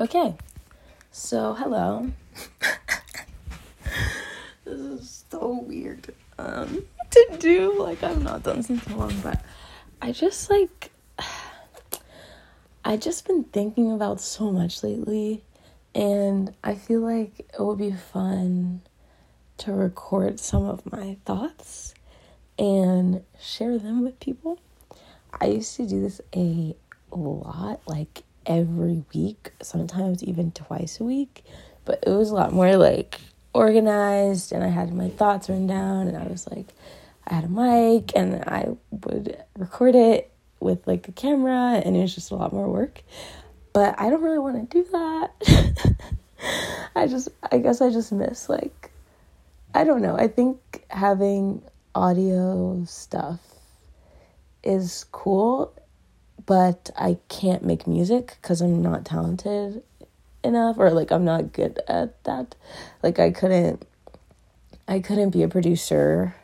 Okay, so hello. this is so weird um, to do. Like, I've not done since so long, but I just like. I just been thinking about so much lately, and I feel like it would be fun to record some of my thoughts and share them with people. I used to do this a lot, like every week, sometimes even twice a week, but it was a lot more like organized and I had my thoughts written down and I was like I had a mic and I would record it with like a camera and it was just a lot more work. But I don't really want to do that. I just I guess I just miss like I don't know. I think having audio stuff is cool but I can't make music because I'm not talented enough or like I'm not good at that. Like I couldn't I couldn't be a producer.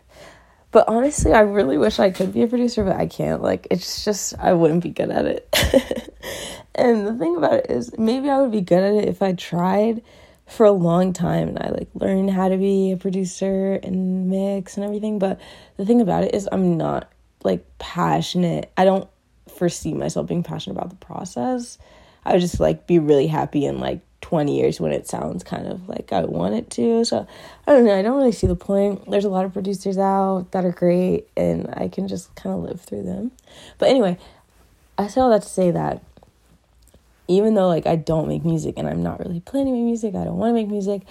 But honestly, I really wish I could be a producer, but I can't. Like it's just I wouldn't be good at it. and the thing about it is maybe I would be good at it if I tried for a long time and I like learned how to be a producer and mix and everything, but the thing about it is I'm not like passionate. I don't foresee myself being passionate about the process. I would just like be really happy in like 20 years when it sounds kind of like I want it to. So I don't know. I don't really see the point. There's a lot of producers out that are great and I can just kind of live through them. But anyway, I say all that to say that even though like I don't make music and I'm not really planning my music, I don't want to make music.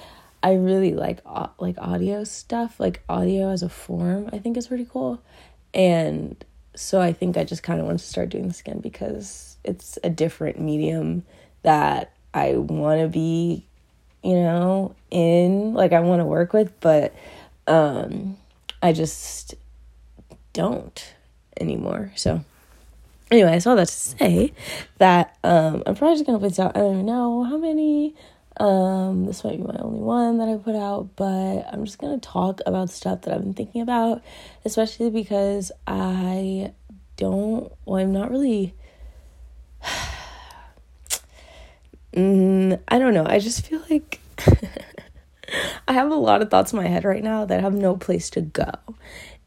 I really like like audio stuff, like audio as a form. I think is pretty cool. And so I think I just kind of want to start doing this again because it's a different medium that I want to be, you know, in, like I want to work with, but um I just don't anymore. So anyway, I saw that to say that um I'm probably just gonna put out. I don't know how many um, this might be my only one that I put out, but I'm just gonna talk about stuff that I've been thinking about, especially because I don't, well, I'm not really. mm, I don't know. I just feel like I have a lot of thoughts in my head right now that have no place to go.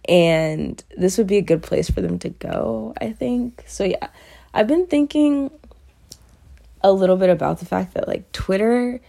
And this would be a good place for them to go, I think. So, yeah, I've been thinking a little bit about the fact that like Twitter,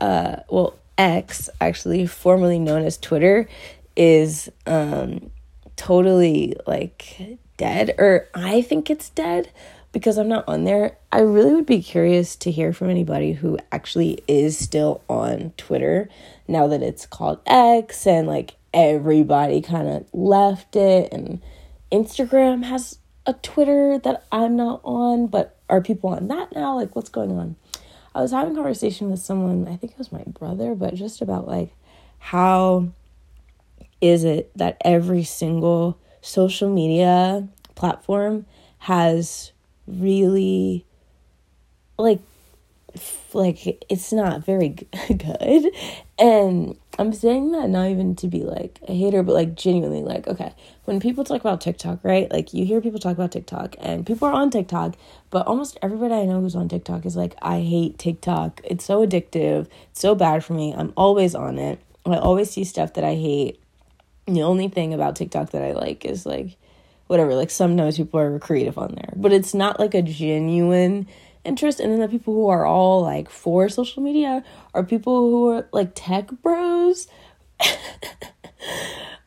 uh, well, X actually formerly known as Twitter, is um totally like dead, or I think it's dead because I'm not on there. I really would be curious to hear from anybody who actually is still on Twitter now that it's called X and like everybody kind of left it and Instagram has a Twitter that I'm not on, but are people on that now? Like, what's going on? I was having a conversation with someone, I think it was my brother, but just about like how is it that every single social media platform has really like like it's not very good. And i'm saying that not even to be like a hater but like genuinely like okay when people talk about tiktok right like you hear people talk about tiktok and people are on tiktok but almost everybody i know who's on tiktok is like i hate tiktok. It's so addictive. It's so bad for me. I'm always on it. I always see stuff that i hate. The only thing about tiktok that i like is like whatever like sometimes people are creative on there but it's not like a genuine interest and then the people who are all like for social media are people who are like tech bros.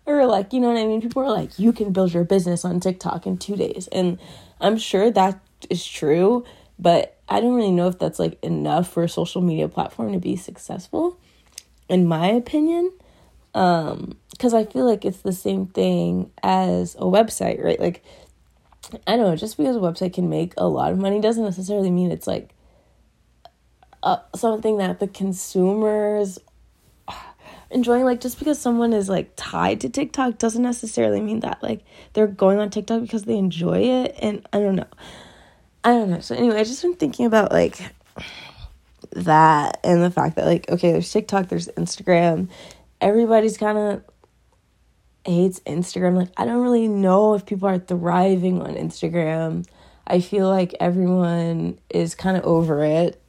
Or like you know what i mean? People are like you can build your business on tiktok in two days. And i'm sure that is true but i don't really know if that's like enough for a social media platform to be successful in my opinion. Um because i feel like it's the same thing as a website right? Like I don't know, just because a website can make a lot of money doesn't necessarily mean it's like uh, something that the consumers enjoying. Like, just because someone is like tied to TikTok doesn't necessarily mean that like they're going on TikTok because they enjoy it. And I don't know. I don't know. So, anyway, I just been thinking about like that and the fact that like, okay, there's TikTok, there's Instagram. Everybody's kind of hates Instagram. Like, I don't really know if people are thriving on Instagram. I feel like everyone is kind of over it.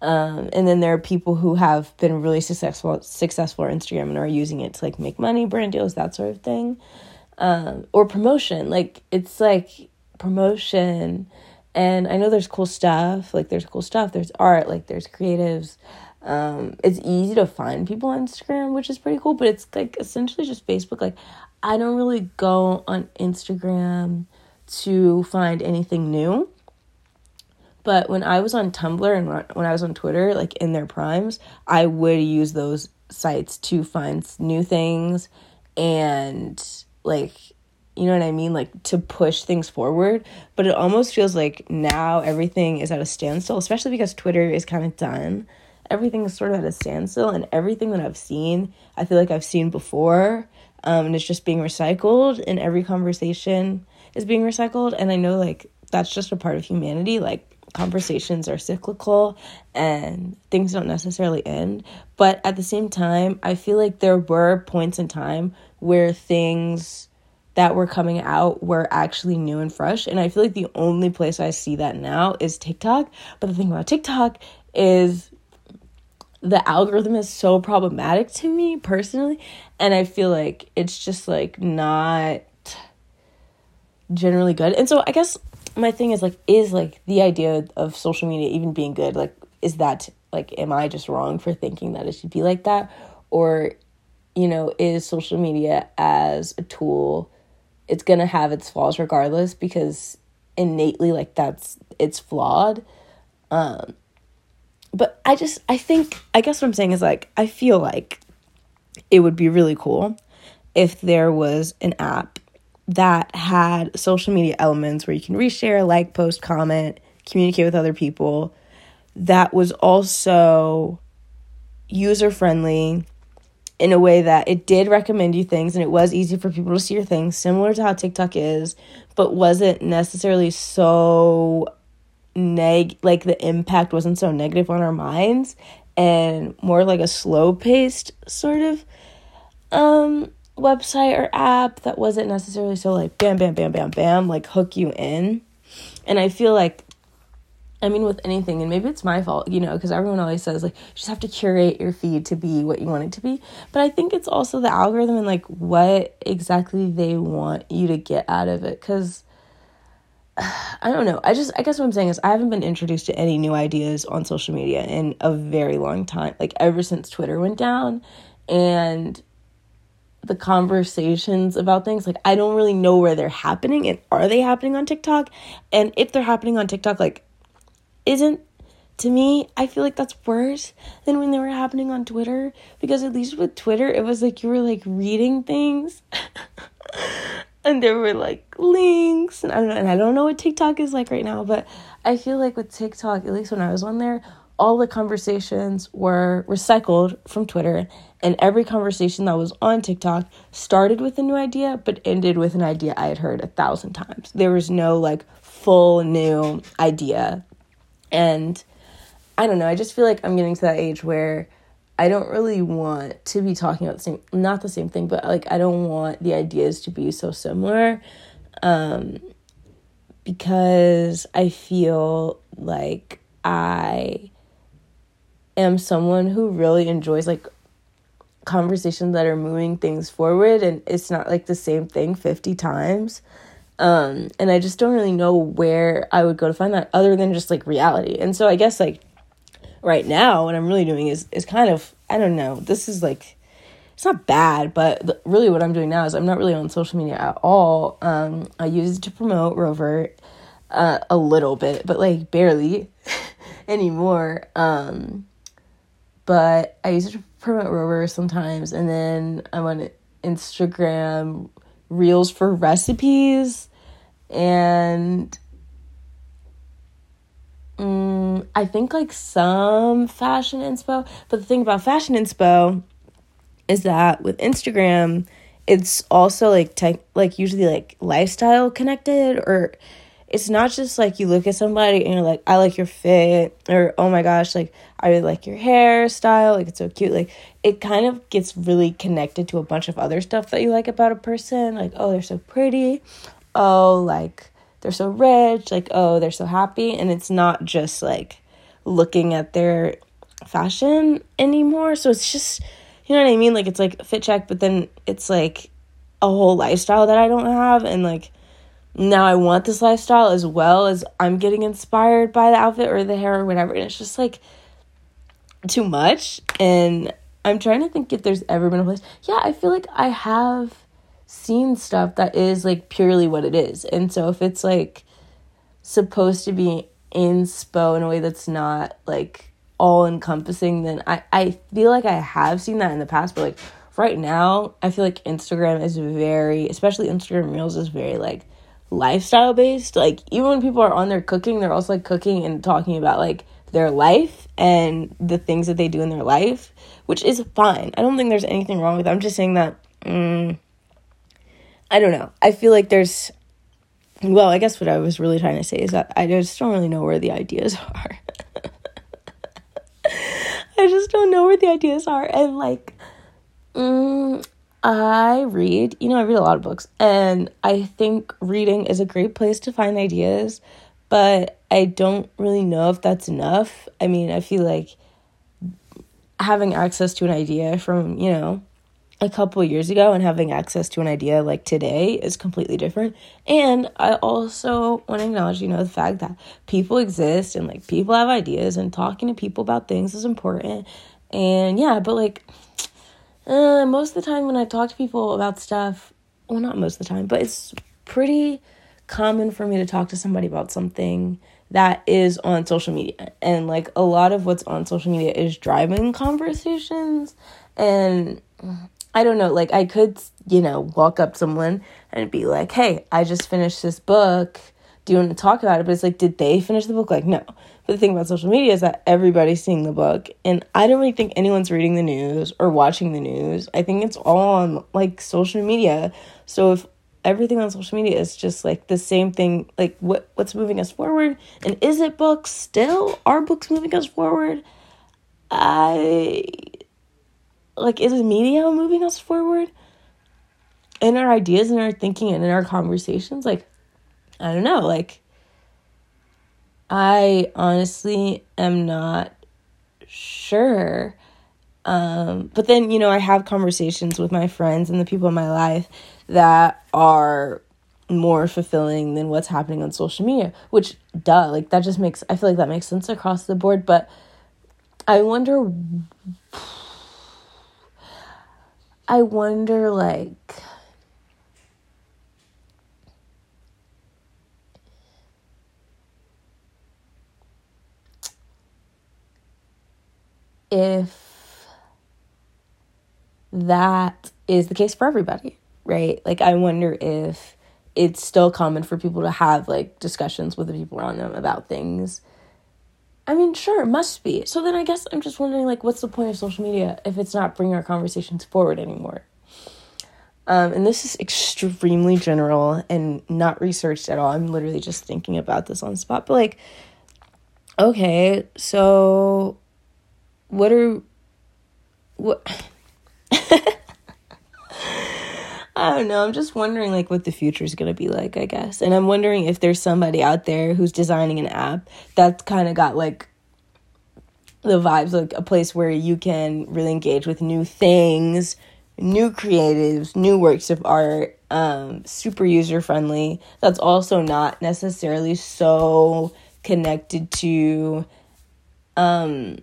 Um, and then there are people who have been really successful successful on Instagram and are using it to like make money, brand deals, that sort of thing. Um, or promotion. Like it's like promotion and I know there's cool stuff, like there's cool stuff, there's art, like there's creatives. Um, it's easy to find people on Instagram, which is pretty cool, but it's like essentially just Facebook. Like I don't really go on Instagram to find anything new. But when I was on Tumblr and when I was on Twitter, like in their primes, I would use those sites to find new things and like you know what I mean? Like to push things forward. But it almost feels like now everything is at a standstill, especially because Twitter is kind of done. Everything is sort of at a standstill, and everything that I've seen, I feel like I've seen before. Um, and it's just being recycled, and every conversation is being recycled. And I know, like, that's just a part of humanity. Like, conversations are cyclical and things don't necessarily end. But at the same time, I feel like there were points in time where things that were coming out were actually new and fresh. And I feel like the only place I see that now is TikTok. But the thing about TikTok is the algorithm is so problematic to me personally. And I feel like it's just like not generally good. And so I guess my thing is like, is like the idea of social media even being good? Like, is that like, am I just wrong for thinking that it should be like that? Or, you know, is social media as a tool it's going to have its flaws regardless because innately like that's it's flawed um but i just i think i guess what i'm saying is like i feel like it would be really cool if there was an app that had social media elements where you can reshare like post comment communicate with other people that was also user friendly in a way that it did recommend you things and it was easy for people to see your things, similar to how TikTok is, but wasn't necessarily so neg like the impact wasn't so negative on our minds and more like a slow paced sort of um website or app that wasn't necessarily so like bam bam bam bam bam like hook you in. And I feel like I mean, with anything, and maybe it's my fault, you know, because everyone always says, like, you just have to curate your feed to be what you want it to be. But I think it's also the algorithm and, like, what exactly they want you to get out of it. Because I don't know. I just, I guess what I'm saying is, I haven't been introduced to any new ideas on social media in a very long time, like, ever since Twitter went down. And the conversations about things like i don't really know where they're happening and are they happening on tiktok and if they're happening on tiktok like isn't to me, I feel like that's worse than when they were happening on Twitter because at least with Twitter, it was like you were like reading things and there were like links and I don't know, and I don't know what TikTok is like right now, but I feel like with TikTok, at least when I was on there, all the conversations were recycled from Twitter and every conversation that was on TikTok started with a new idea but ended with an idea I had heard a thousand times. There was no like full new idea and I don't know, I just feel like I'm getting to that age where I don't really want to be talking about the same not the same thing, but like I don't want the ideas to be so similar. Um because I feel like I am someone who really enjoys like conversations that are moving things forward and it's not like the same thing 50 times. Um, and I just don't really know where I would go to find that other than just like reality. And so I guess like right now, what I'm really doing is is kind of I don't know. This is like it's not bad, but really what I'm doing now is I'm not really on social media at all. Um, I use it to promote Rover uh, a little bit, but like barely anymore. Um, but I use it to promote Rover sometimes, and then I'm on Instagram reels for recipes and mm, I think like some fashion inspo. But the thing about fashion inspo is that with Instagram, it's also like tech, like usually like lifestyle connected or it's not just like you look at somebody and you're like, I like your fit, or oh my gosh, like I really like your hairstyle, like it's so cute. Like it kind of gets really connected to a bunch of other stuff that you like about a person, like oh they're so pretty, oh, like they're so rich, like, oh, they're so happy. And it's not just like looking at their fashion anymore. So it's just, you know what I mean? Like it's like fit check, but then it's like a whole lifestyle that I don't have. And like now I want this lifestyle as well as I'm getting inspired by the outfit or the hair or whatever. And it's just like too much. And I'm trying to think if there's ever been a place. Yeah, I feel like I have seen stuff that is like purely what it is. And so if it's like supposed to be inspo in a way that's not like all encompassing, then I, I feel like I have seen that in the past, but like right now, I feel like Instagram is very, especially Instagram Reels is very like lifestyle based. Like even when people are on there cooking, they're also like cooking and talking about like their life and the things that they do in their life, which is fine. I don't think there's anything wrong with it. I'm just saying that mm, I don't know. I feel like there's well, I guess what I was really trying to say is that I just don't really know where the ideas are. I just don't know where the ideas are and like mm, I read, you know, I read a lot of books, and I think reading is a great place to find ideas, but I don't really know if that's enough. I mean, I feel like having access to an idea from, you know, a couple years ago and having access to an idea like today is completely different. And I also want to acknowledge, you know, the fact that people exist and like people have ideas and talking to people about things is important. And yeah, but like uh, most of the time when I talk to people about stuff, well, not most of the time, but it's pretty common for me to talk to somebody about something that is on social media. And like a lot of what's on social media is driving conversations. And I don't know, like I could, you know, walk up someone and be like, hey, I just finished this book. Do you want to talk about it? But it's like, did they finish the book? Like, no. But the thing about social media is that everybody's seeing the book, and I don't really think anyone's reading the news or watching the news. I think it's all on like social media. So if everything on social media is just like the same thing, like what what's moving us forward, and is it books still? Are books moving us forward? I like is media moving us forward? In our ideas and our thinking and in our conversations, like I don't know, like I honestly am not sure. Um, but then, you know, I have conversations with my friends and the people in my life that are more fulfilling than what's happening on social media, which, duh, like that just makes, I feel like that makes sense across the board. But I wonder, I wonder, like, if that is the case for everybody, right? Like, I wonder if it's still common for people to have like discussions with the people around them about things. I mean, sure, it must be. So then I guess I'm just wondering, like, what's the point of social media if it's not bringing our conversations forward anymore? Um, and this is extremely general and not researched at all. I'm literally just thinking about this on spot. But, like, okay, so what are what I don't know. I'm just wondering like what the future is going to be like, I guess. And I'm wondering if there's somebody out there who's designing an app that's kind of got like the vibes like a place where you can really engage with new things, new creatives, new works of art, um super user friendly. That's also not necessarily so connected to um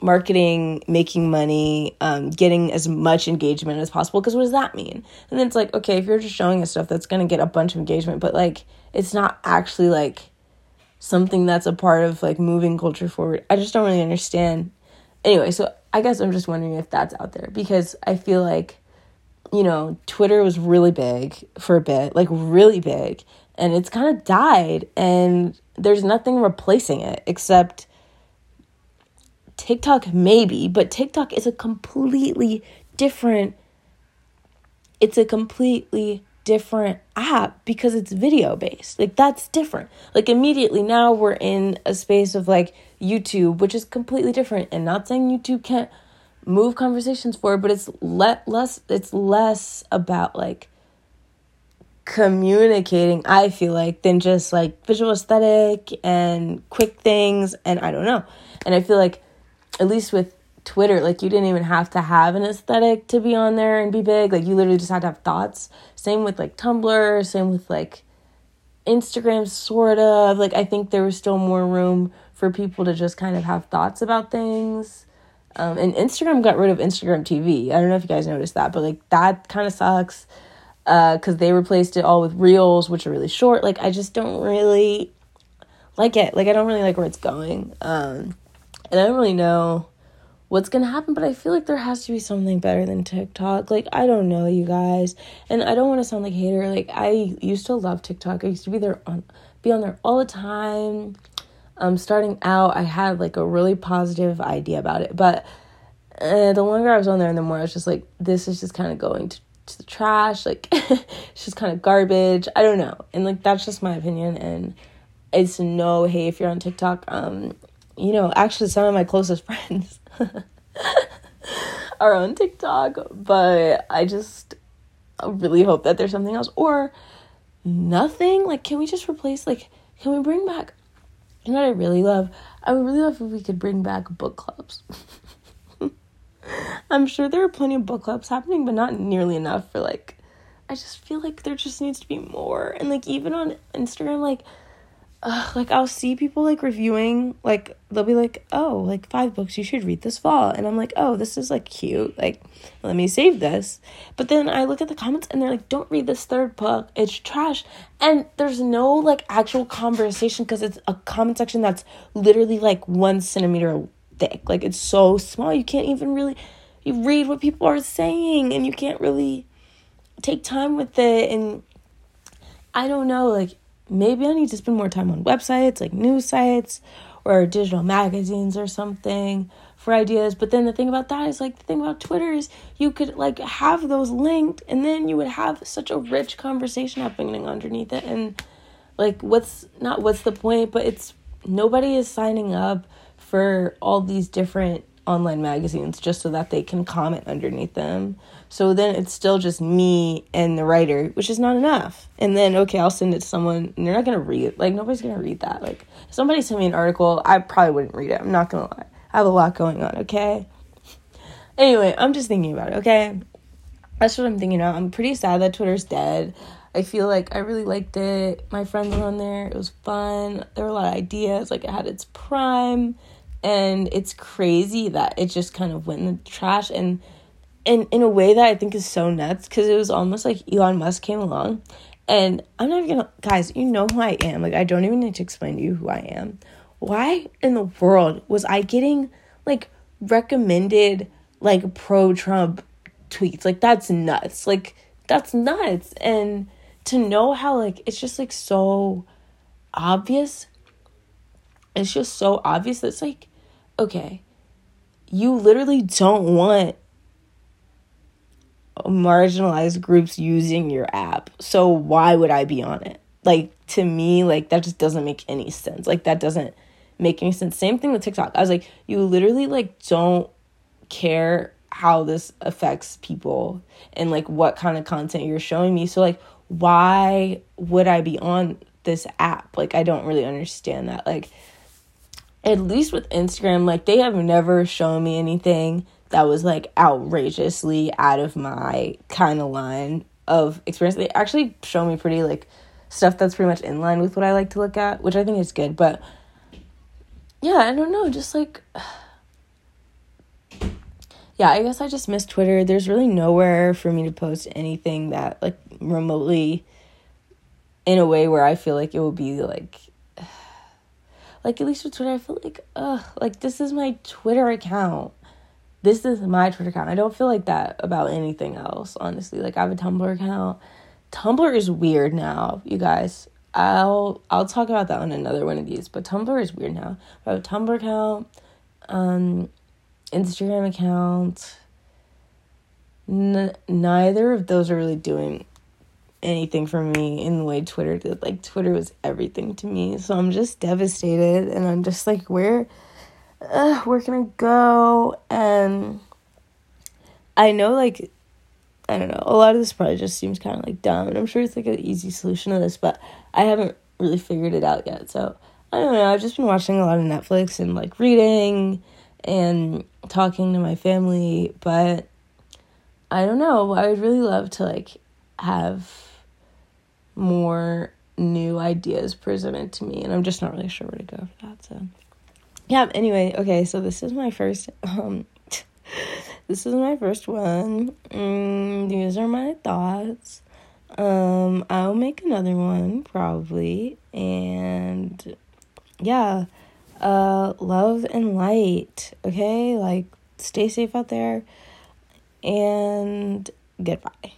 marketing, making money, um, getting as much engagement as possible. Because what does that mean? And then it's like, okay, if you're just showing us stuff, that's going to get a bunch of engagement, but like, it's not actually like something that's a part of like moving culture forward. I just don't really understand. Anyway, so I guess I'm just wondering if that's out there because I feel like, you know, Twitter was really big for a bit, like really big, and it's kind of died, and there's nothing replacing it except TikTok maybe, but TikTok is a completely different it's a completely different app because it's video based. Like that's different. Like immediately now we're in a space of like YouTube, which is completely different. And not saying YouTube can't move conversations forward, but it's let less it's less about like communicating, I feel like, than just like visual aesthetic and quick things. And I don't know. And I feel like, at least with Twitter, like you didn't even have to have an aesthetic to be on there and be big. Like you literally just had to have thoughts. Same with like Tumblr, same with like Instagram, sort of. Like I think there was still more room for people to just kind of have thoughts about things. Um, and Instagram got rid of Instagram TV. I don't know if you guys noticed that, but like that kind of sucks because uh, they replaced it all with reels, which are really short. Like I just don't really like it. Like I don't really like where it's going. Um, and I don't really know what's gonna happen, but I feel like there has to be something better than TikTok. Like, I don't know, you guys. And I don't want to sound like hater. Like, I used to love TikTok. I used to be there on be on there all the time. Um, starting out, I had like a really positive idea about it, but uh, the longer I was on there, and the more I was just like, this is just kind of going to, to the trash. Like, it's just kind of garbage. I don't know, and like that's just my opinion. And it's no hey if you're on TikTok. Um, you know, actually, some of my closest friends are on TikTok, but I just really hope that there's something else or nothing. Like, can we just replace, like, can we bring back, you know what I really love? I would really love if we could bring back book clubs. I'm sure there are plenty of book clubs happening, but not nearly enough for like, I just feel like there just needs to be more. And like, even on Instagram, like, uh, like I'll see people like reviewing like they'll be like oh like five books you should read this fall. And I'm like oh this is like cute. Like let me save this. But then I look at the comments and they're like don't read this third book. It's trash. And there's no like actual conversation because it's a comment section that's literally like one centimeter thick. Like it's so small you can't even really you read what people are saying and you can't really take time with it. And I don't know like maybe I need to spend more time on websites like news sites or digital magazines or something for ideas. But then the thing about that is like the thing about Twitter is you could like have those linked and then you would have such a rich conversation happening underneath it and like what's not what's the point, but it's nobody is signing up for all these different online magazines just so that they can comment underneath them. So then it's still just me and the writer, which is not enough. And then okay, I'll send it to someone and they're not gonna read. Like nobody's gonna read that. Like somebody sent me an article, I probably wouldn't read it. I'm not gonna lie. I have a lot going on, okay? Anyway, I'm just thinking about it, okay? That's what I'm thinking now. I'm pretty sad that Twitter's dead. I feel like I really liked it. My friends were on there. It was fun. There were a lot of ideas. Like it had its prime and it's crazy that it just kind of went in the trash and and in a way that I think is so nuts because it was almost like Elon Musk came along and I'm not even gonna guys, you know who I am. Like I don't even need to explain to you who I am. Why in the world was I getting like recommended like pro Trump tweets? Like that's nuts. Like that's nuts. And to know how like it's just like so obvious. It's just so obvious. It's like okay, you literally don't want marginalized groups using your app. So why would I be on it? Like to me, like that just doesn't make any sense. Like that doesn't make any sense. Same thing with TikTok. I was like, you literally like don't care how this affects people and like what kind of content you're showing me. So like why would I be on this app? Like I don't really understand that. Like at least with Instagram, like they have never shown me anything that was like outrageously out of my kind of line of experience. They actually show me pretty like stuff that's pretty much in line with what I like to look at, which I think is good. But yeah, I don't know, just like yeah, I guess I just miss Twitter. There's really nowhere for me to post anything that like remotely in a way where I feel like it will be like like at least with Twitter, I feel like, ugh, like this is my Twitter account. This is my Twitter account. I don't feel like that about anything else, honestly. Like I have a Tumblr account. Tumblr is weird now, you guys. I'll I'll talk about that on another one of these, but Tumblr is weird now. I have a Tumblr account, um, Instagram account. N- neither of those are really doing anything for me in the way Twitter did. Like Twitter was everything to me. So I'm just devastated and I'm just like where uh, where can I go? And I know like I don't know. A lot of this probably just seems kind of like dumb, and I'm sure it's like an easy solution to this, but I haven't really figured it out yet. So I don't know. I've just been watching a lot of Netflix and like reading and talking to my family, but I don't know. I would really love to like have more new ideas presented to me, and I'm just not really sure where to go for that. So yeah. Anyway, okay. So this is my first um this is my first one. Mm, these are my thoughts. Um, I'll make another one probably, and yeah, uh, love and light. Okay, like stay safe out there, and goodbye.